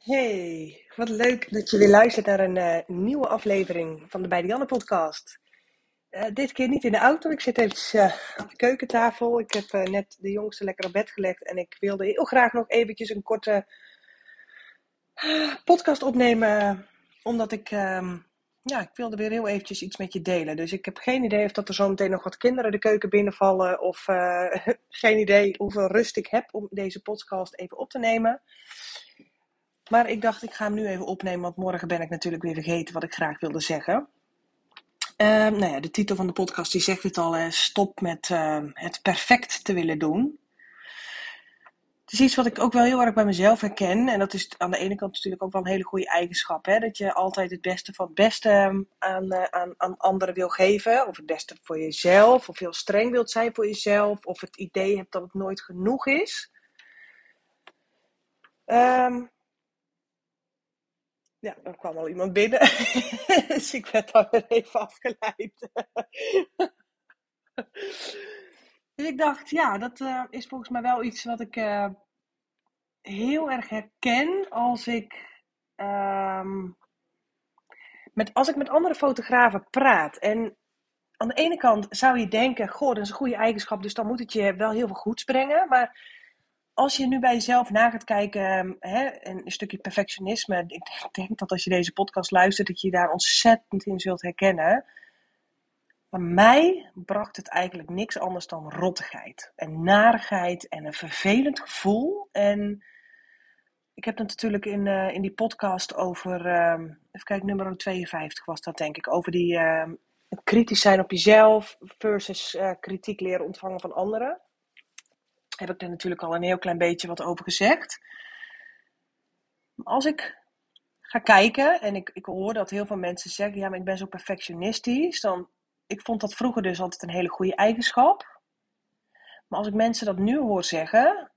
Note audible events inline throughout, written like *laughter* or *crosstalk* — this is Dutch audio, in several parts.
Hey, wat leuk dat je weer luistert naar een eh, nieuwe aflevering van de Bij podcast. Eh, dit keer niet in de auto, ik zit even uh, aan de keukentafel. Ik heb eh, net de jongste lekker op bed gelegd en ik wilde heel graag nog eventjes een korte eh, podcast opnemen. Omdat ik, ehm, ja, ik wilde weer heel eventjes iets met je delen. Dus ik heb geen idee of dat er zometeen nog wat kinderen de keuken binnenvallen. Of eh, *laughs* geen idee hoeveel rust ik heb om deze podcast even op te nemen. Maar ik dacht, ik ga hem nu even opnemen, want morgen ben ik natuurlijk weer vergeten wat ik graag wilde zeggen. Ehm, nou ja, de titel van de podcast die zegt het al, stop met ehm, het perfect te willen doen. Het is iets wat ik ook wel heel erg bij mezelf herken. En dat is aan de ene kant natuurlijk ook wel een hele goede eigenschap. Hè? Dat je altijd het beste van het beste ehm, aan, eh, aan, aan anderen wil geven. Of het beste voor jezelf. Of heel streng wilt zijn voor jezelf. Of het idee hebt dat het nooit genoeg is. Ehm ja, er kwam al iemand binnen. *laughs* dus ik werd daar weer even afgeleid. *laughs* dus ik dacht, ja, dat uh, is volgens mij wel iets wat ik uh, heel erg herken als ik, um, met, als ik met andere fotografen praat. En aan de ene kant zou je denken, goh, dat is een goede eigenschap, dus dan moet het je wel heel veel goeds brengen. Maar als je nu bij jezelf na gaat kijken, ehm, hè, een stukje perfectionisme. Ik *laughs* denk dat als je deze podcast luistert, dat je daar ontzettend in zult herkennen. Maar mij bracht het eigenlijk niks anders dan rottigheid. En narigheid en een vervelend gevoel. En ik heb het natuurlijk in, uh, in die podcast over, um, even kijken, nummer 52 was dat denk ik. Over die uh, kritisch zijn op jezelf versus uh, kritiek leren ontvangen van anderen heb ik er natuurlijk al een heel klein beetje wat over gezegd. Als ik ga kijken en ik, ik hoor dat heel veel mensen zeggen: ja, maar ik ben zo perfectionistisch. Dan, ik vond dat vroeger dus altijd een hele goede eigenschap. Maar als ik mensen dat nu hoor zeggen,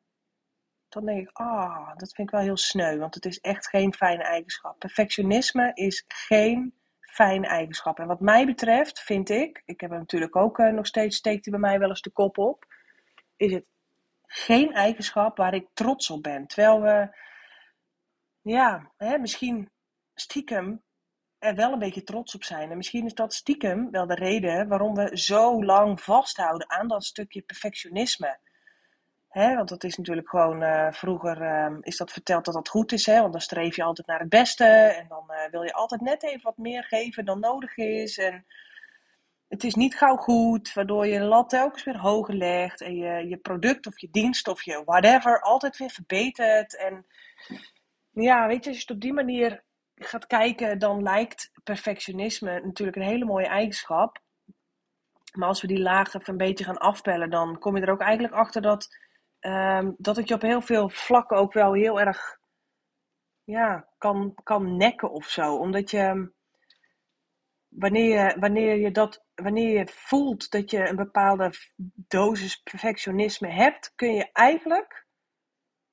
dan denk ik: ah, dat vind ik wel heel sneu. Want het is echt geen fijne eigenschap. Perfectionisme is geen fijne eigenschap. En wat mij betreft, vind ik, ik heb er natuurlijk ook uh, nog steeds, steekt hij bij mij wel eens de kop op, is het geen eigenschap waar ik trots op ben. Terwijl we, ja, hè, misschien stiekem er wel een beetje trots op zijn. En misschien is dat stiekem wel de reden waarom we zo lang vasthouden aan dat stukje perfectionisme. Hè, want dat is natuurlijk gewoon, uh, vroeger uh, is dat verteld dat dat goed is. Hè, want dan streef je altijd naar het beste. En dan uh, wil je altijd net even wat meer geven dan nodig is. En het is niet gauw goed, waardoor je lat telkens weer hoger legt en je, je product of je dienst of je whatever altijd weer verbetert. En ja, weet je, als je het op die manier gaat kijken, dan lijkt perfectionisme natuurlijk een hele mooie eigenschap. Maar als we die laag even een beetje gaan afpellen, dan kom je er ook eigenlijk achter dat, um, dat het je op heel veel vlakken ook wel heel erg ja, kan, kan nekken of zo. Omdat je wanneer je, wanneer je dat, wanneer je voelt dat je een bepaalde dosis perfectionisme hebt, kun je eigenlijk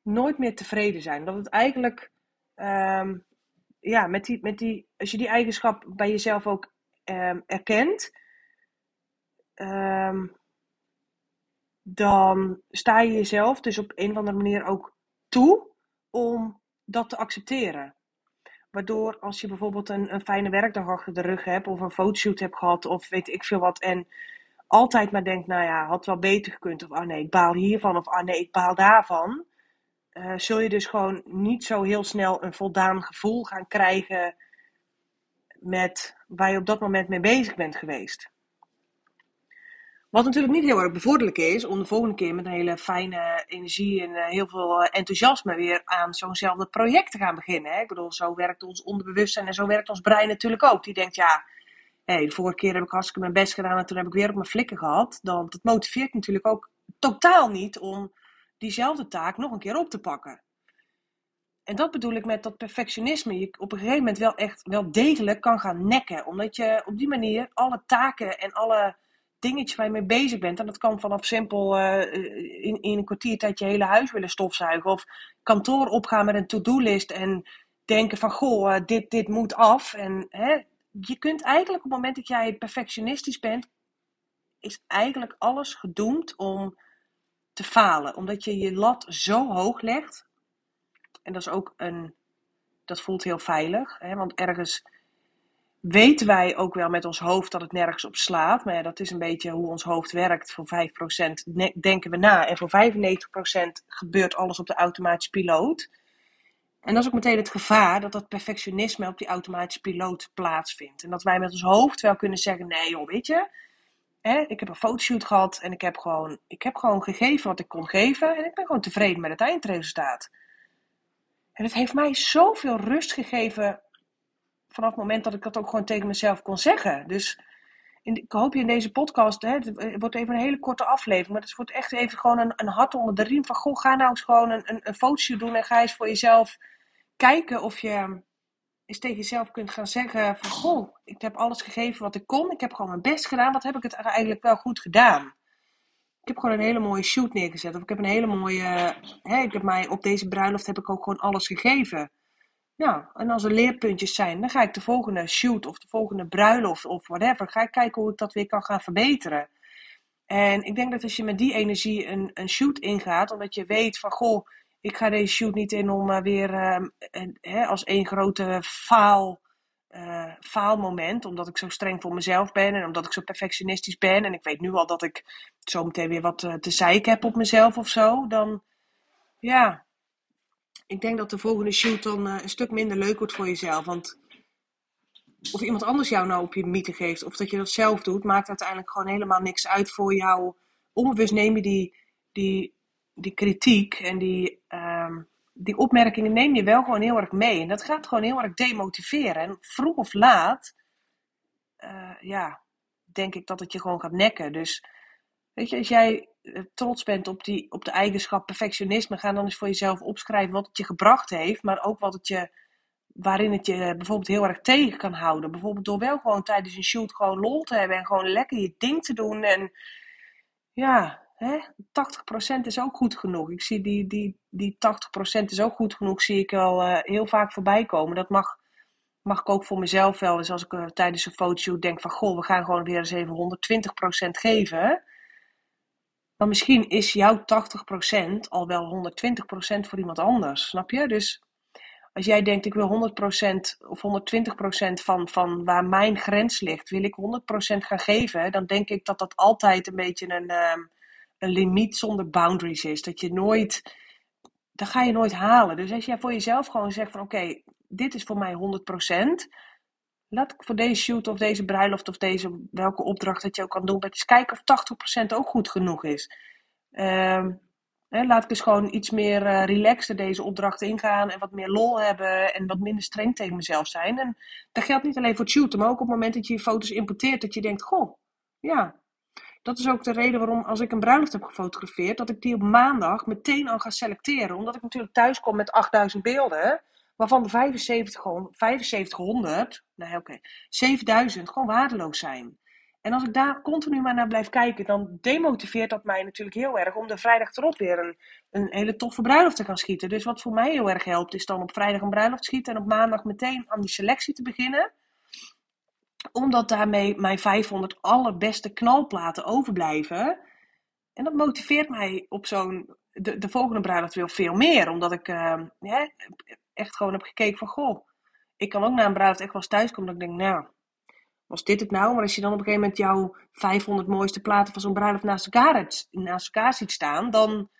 nooit meer tevreden zijn. Dat het eigenlijk, um, ja, met die, met die, als je die eigenschap bij jezelf ook um, erkent, um, dan sta je jezelf dus op een of andere manier ook toe om dat te accepteren. Waardoor als je bijvoorbeeld een, een fijne werkdag achter de rug hebt, of een fotoshoot hebt gehad, of weet ik veel wat, en altijd maar denkt, nou ja, had wel beter gekund, of ah nee, ik baal hiervan, of ah nee, ik baal daarvan, uh, zul je dus gewoon niet zo heel snel een voldaan gevoel gaan krijgen met waar je op dat moment mee bezig bent geweest. Wat natuurlijk niet heel erg bevorderlijk is om de volgende keer met een hele fijne energie en uh, heel veel enthousiasme weer aan zo'nzelfde project te gaan beginnen. Hè? Ik bedoel, zo werkt ons onderbewustzijn en zo werkt ons brein natuurlijk ook. Die denkt, ja, hey, de vorige keer heb ik hartstikke mijn best gedaan en toen heb ik weer op mijn flikken gehad. Dan, dat motiveert natuurlijk ook totaal niet om diezelfde taak nog een keer op te pakken. En dat bedoel ik met dat perfectionisme. Je op een gegeven moment wel echt wel degelijk kan gaan nekken. Omdat je op die manier alle taken en alle dingetje waar je mee bezig bent. En dat kan vanaf simpel uh, in, in een kwartiertijd je hele huis willen stofzuigen. Of kantoor opgaan met een to-do-list en denken van goh, uh, dit, dit moet af. En hè, je kunt eigenlijk op het moment dat jij perfectionistisch bent, is eigenlijk alles gedoemd om te falen. Omdat je je lat zo hoog legt. En dat is ook een dat voelt heel veilig. Hè? Want ergens weten wij ook wel met ons hoofd dat het nergens op slaat. Maar dat is een beetje hoe ons hoofd werkt. Voor 5% denken we na. En voor 95% gebeurt alles op de automatische piloot. En dat is ook meteen het gevaar dat dat perfectionisme op die automatische piloot plaatsvindt. En dat wij met ons hoofd wel kunnen zeggen: nee, joh, weet je, hè, ik heb een fotoshoot gehad en ik heb, gewoon, ik heb gewoon gegeven wat ik kon geven. En ik ben gewoon tevreden met het eindresultaat. En het heeft mij zoveel rust gegeven vanaf het moment dat ik dat ook gewoon tegen mezelf kon zeggen. Dus in, ik hoop je in deze podcast, hè, het wordt even een hele korte aflevering, maar het wordt echt even gewoon een, een hart onder de riem van, goh, ga nou eens gewoon een, een, een fotoshoot doen en ga eens voor jezelf kijken of je eens tegen jezelf kunt gaan zeggen van, goh, ik heb alles gegeven wat ik kon, ik heb gewoon mijn best gedaan, wat heb ik het eigenlijk wel goed gedaan? Ik heb gewoon een hele mooie shoot neergezet. Of ik heb een hele mooie. Hè, ik heb mij op deze bruiloft heb ik ook gewoon alles gegeven. Nou, en als er leerpuntjes zijn, dan ga ik de volgende shoot of de volgende bruiloft of whatever, ga ik kijken hoe ik dat weer kan gaan verbeteren. En ik denk dat als je met die energie een, een shoot ingaat, omdat je weet van, goh, ik ga deze shoot niet in om uh, weer uh, als één grote faal, uh, faalmoment, omdat ik zo streng voor mezelf ben en omdat ik zo perfectionistisch ben en ik weet nu al dat ik zo meteen weer wat te zeiken heb op mezelf of zo, dan ja, ik denk dat de volgende shoot dan uh, een stuk minder leuk wordt voor jezelf. Want of iemand anders jou nou op je mythe geeft of dat je dat zelf doet, maakt uiteindelijk gewoon helemaal niks uit voor jou. Onbewust neem je die, die, die kritiek en die, um, die opmerkingen neem je wel gewoon heel erg mee. En dat gaat gewoon heel erg demotiveren. En vroeg of laat, uh, ja, denk ik dat het je gewoon gaat nekken. Dus weet je, als jij eh, trots bent op, die, op de eigenschap perfectionisme, ga dan eens voor jezelf opschrijven wat het je gebracht heeft, maar ook wat het je, waarin het je bijvoorbeeld heel erg tegen kan houden. Bijvoorbeeld door wel gewoon tijdens een shoot gewoon lol te hebben en gewoon lekker je ding te doen. En ja, hè, 80% is ook goed genoeg. Ik zie die, die, die 80% is ook goed genoeg, zie ik wel uh, heel vaak voorbij komen. Dat mag, mag ik ook voor mezelf wel eens als ik uh, tijdens een fotoshoot denk van, goh, we gaan gewoon weer eens even 120% geven. Maar misschien is jouw 80% al wel 120% voor iemand anders. Snap je? Dus als jij denkt, ik wil 100% of 120% van, van waar mijn grens ligt, wil ik 100% gaan geven, dan denk ik dat dat altijd een beetje een, um, een limiet zonder boundaries is. Dat je nooit, dat ga je nooit halen. Dus als jij voor jezelf gewoon zegt van oké, dit is voor mij 100%, laat ik voor deze shoot of deze bruiloft of deze welke opdracht dat je ook kan doen, eens kijken of 80% ook goed genoeg is. Hè, laat ik eens gewoon iets meer uh, relaxter deze opdracht ingaan en wat meer lol hebben en wat minder streng tegen mezelf zijn. En dat geldt niet alleen voor het shooten, maar ook op het moment dat je je foto's importeert, dat je denkt, goh, ja. Dat is ook de reden waarom als ik een bruiloft heb gefotografeerd, dat ik die op maandag meteen al ga selecteren. Omdat ik natuurlijk thuis kom met 8000 beelden waarvan de 7500, nee oké, okay, 7000 gewoon waardeloos zijn. En als ik daar continu maar naar blijf kijken, dan demotiveert dat mij natuurlijk heel erg om de vrijdag erop weer een, een hele toffe bruiloft te gaan schieten. Dus wat voor mij heel erg helpt, is dan op vrijdag een bruiloft schieten en op maandag meteen aan die selectie te beginnen. Omdat daarmee mijn 500 allerbeste knalplaten overblijven. En dat motiveert mij op zo'n. De, de volgende bruiloft weer veel meer. Omdat ik uh, echt gewoon heb gekeken van, goh, ik kan ook na een bruiloft echt wel eens thuiskomen dat ik denk, nou, was dit het nou? Maar als je dan op een gegeven moment jouw 500 mooiste platen van zo'n bruiloft naast elkaar, naast elkaar ziet staan, dan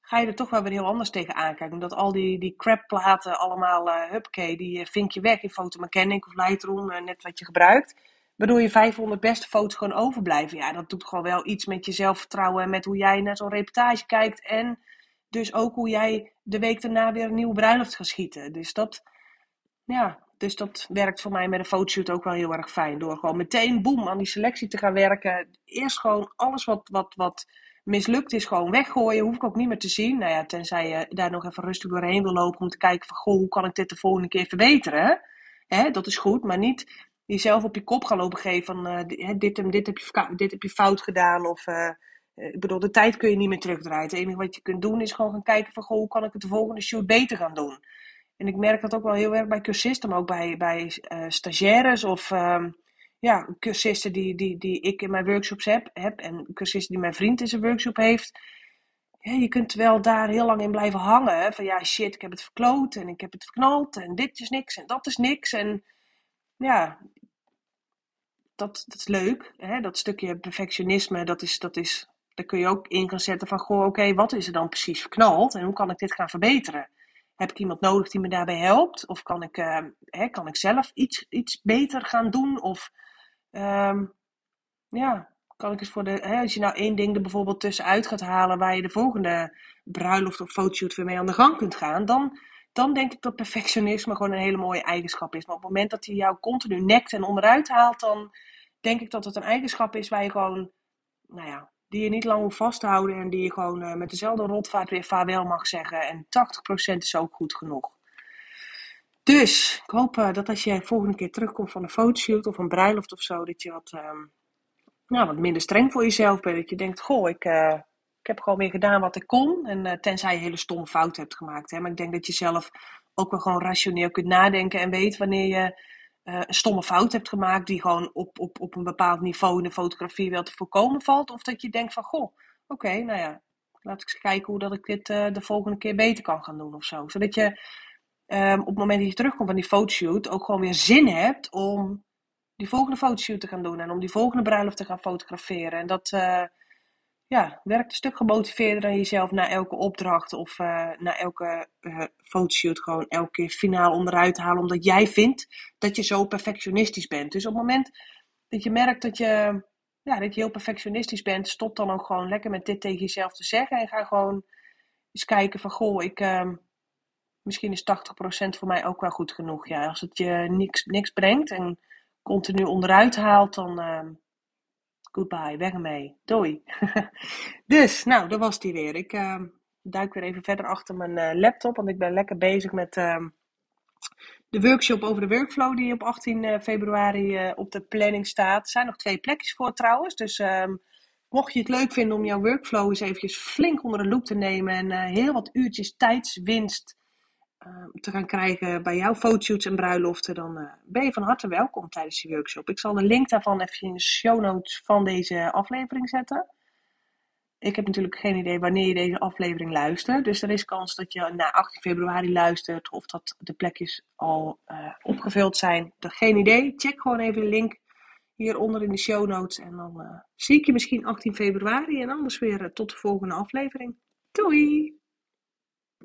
ga je er toch wel weer heel anders tegen aankijken. Omdat al die, die crap-platen allemaal, uh, huppakee, die uh, vink je weg in Photomechanic of Lightroom, uh, net wat je gebruikt. Waardoor je 500 beste foto's gewoon overblijven. Ja, dat doet gewoon wel iets met je zelfvertrouwen en met hoe jij naar zo'n reportage kijkt. En dus ook hoe jij de week daarna weer een nieuwe bruiloft gaat schieten. Dus dat, ja, dus dat werkt voor mij met een fotoshoot ook wel heel erg fijn. Door gewoon meteen, boem, aan die selectie te gaan werken. Eerst gewoon alles wat, wat, wat mislukt is, gewoon weggooien. Hoef ik ook niet meer te zien. Nou ja, tenzij je daar nog even rustig doorheen wil lopen om te kijken van, goh, hoe kan ik dit de volgende keer verbeteren? Hè, dat is goed, maar niet jezelf op je kop gaan lopen geven van, uh, dit, en dit, heb je, dit heb je fout gedaan of... Uh, ik bedoel, de tijd kun je niet meer terugdraaien. Het enige wat je kunt doen is gewoon gaan kijken van, goh, hoe kan ik het de volgende shoot beter gaan doen? En ik merk dat ook wel heel erg bij cursisten, maar ook bij, bij uh, stagiaires of um, ja, cursisten die, die, die ik in mijn workshops heb, heb en cursisten die mijn vriend in zijn workshop heeft. je kunt wel daar heel lang in blijven hangen. Van ja, shit, ik heb het verkloot en ik heb het verknald en dit is niks en dat is niks. En ja, dat, dat is leuk. Hè? Dat stukje perfectionisme, dat is, dat is, daar kun je ook in gaan zetten van, goh, oké, wat is er dan precies verknald en hoe kan ik dit gaan verbeteren? Heb ik iemand nodig die me daarbij helpt? Of kan ik, uh, hè, kan ik zelf iets, iets beter gaan doen? Of um, ja, kan ik eens voor de. Hè, als je nou één ding er bijvoorbeeld tussenuit gaat halen waar je de volgende bruiloft of fotoshoot weer mee aan de gang kunt gaan, dan, dan denk ik dat perfectionisme gewoon een hele mooie eigenschap is. Maar op het moment dat hij jou continu nekt en onderuit haalt, dan denk ik dat het een eigenschap is waar je gewoon, nou ja, die je niet lang hoeft vasthouden en die je gewoon uh, met dezelfde rotvaart weer vaarwel mag zeggen. En 80% is ook goed genoeg. Dus ik hoop uh, dat als je volgende keer terugkomt van een fotoshoot of een bruiloft of zo, dat je wat, um, nou, wat minder streng voor jezelf bent. Dat je denkt, goh, ik, uh, ik heb gewoon weer gedaan wat ik kon. En tenzij je hele stomme fouten hebt gemaakt. Hè. Maar ik denk dat je zelf ook wel gewoon rationeel kunt nadenken en weet wanneer je uh, een stomme fout hebt gemaakt die gewoon op, op, op een bepaald niveau in de fotografie wel te voorkomen valt. Of dat je denkt van, goh, oké, nou ja, laat ik eens kijken hoe dat ik dit uh, de volgende keer beter kan gaan doen of zo. Zodat je um, op het moment dat je terugkomt van die fotoshoot ook gewoon weer zin hebt om die volgende fotoshoot te gaan doen. En om die volgende bruiloft te gaan fotograferen. En dat, uh, ja, werkt een stuk gemotiveerder dan jezelf na elke opdracht of uh, na elke uh, fotoshoot gewoon elke keer finaal onderuit halen. Omdat jij vindt dat je zo perfectionistisch bent. Dus op het moment dat je merkt dat je, ja, dat je heel perfectionistisch bent, stop dan ook gewoon lekker met dit tegen jezelf te zeggen. En ga gewoon eens kijken van, goh, ik, uh, misschien is 80% voor mij ook wel goed genoeg. Ja, als het je niks, niks brengt en continu onderuit haalt, dan ehm, Goodbye, weg ermee. Doei. *laughs* dus, nou, dat was die weer. Ik uh, duik weer even verder achter mijn uh, laptop, want ik ben lekker bezig met uh, de workshop over de workflow die op 18 eh, februari eh, op de planning staat. Er zijn nog twee plekjes voor trouwens, dus ehm, mocht je het leuk vinden om jouw workflow eens eventjes flink onder de loep te nemen en heel wat uurtjes tijdswinst Ehm, te gaan krijgen bij jouw fotoshoots en bruiloften, dan uh, ben je van harte welkom tijdens die workshop. Ik zal de link daarvan even in de show notes van deze aflevering zetten. Ik heb natuurlijk geen idee wanneer je deze aflevering luistert. Dus er is kans dat je na 18 februari luistert of dat de plekjes al uh, opgevuld zijn. Geen idee. Check gewoon even de link hieronder in de show notes. En dan uh, zie ik je misschien 18 februari en anders weer tot de volgende aflevering. Doei!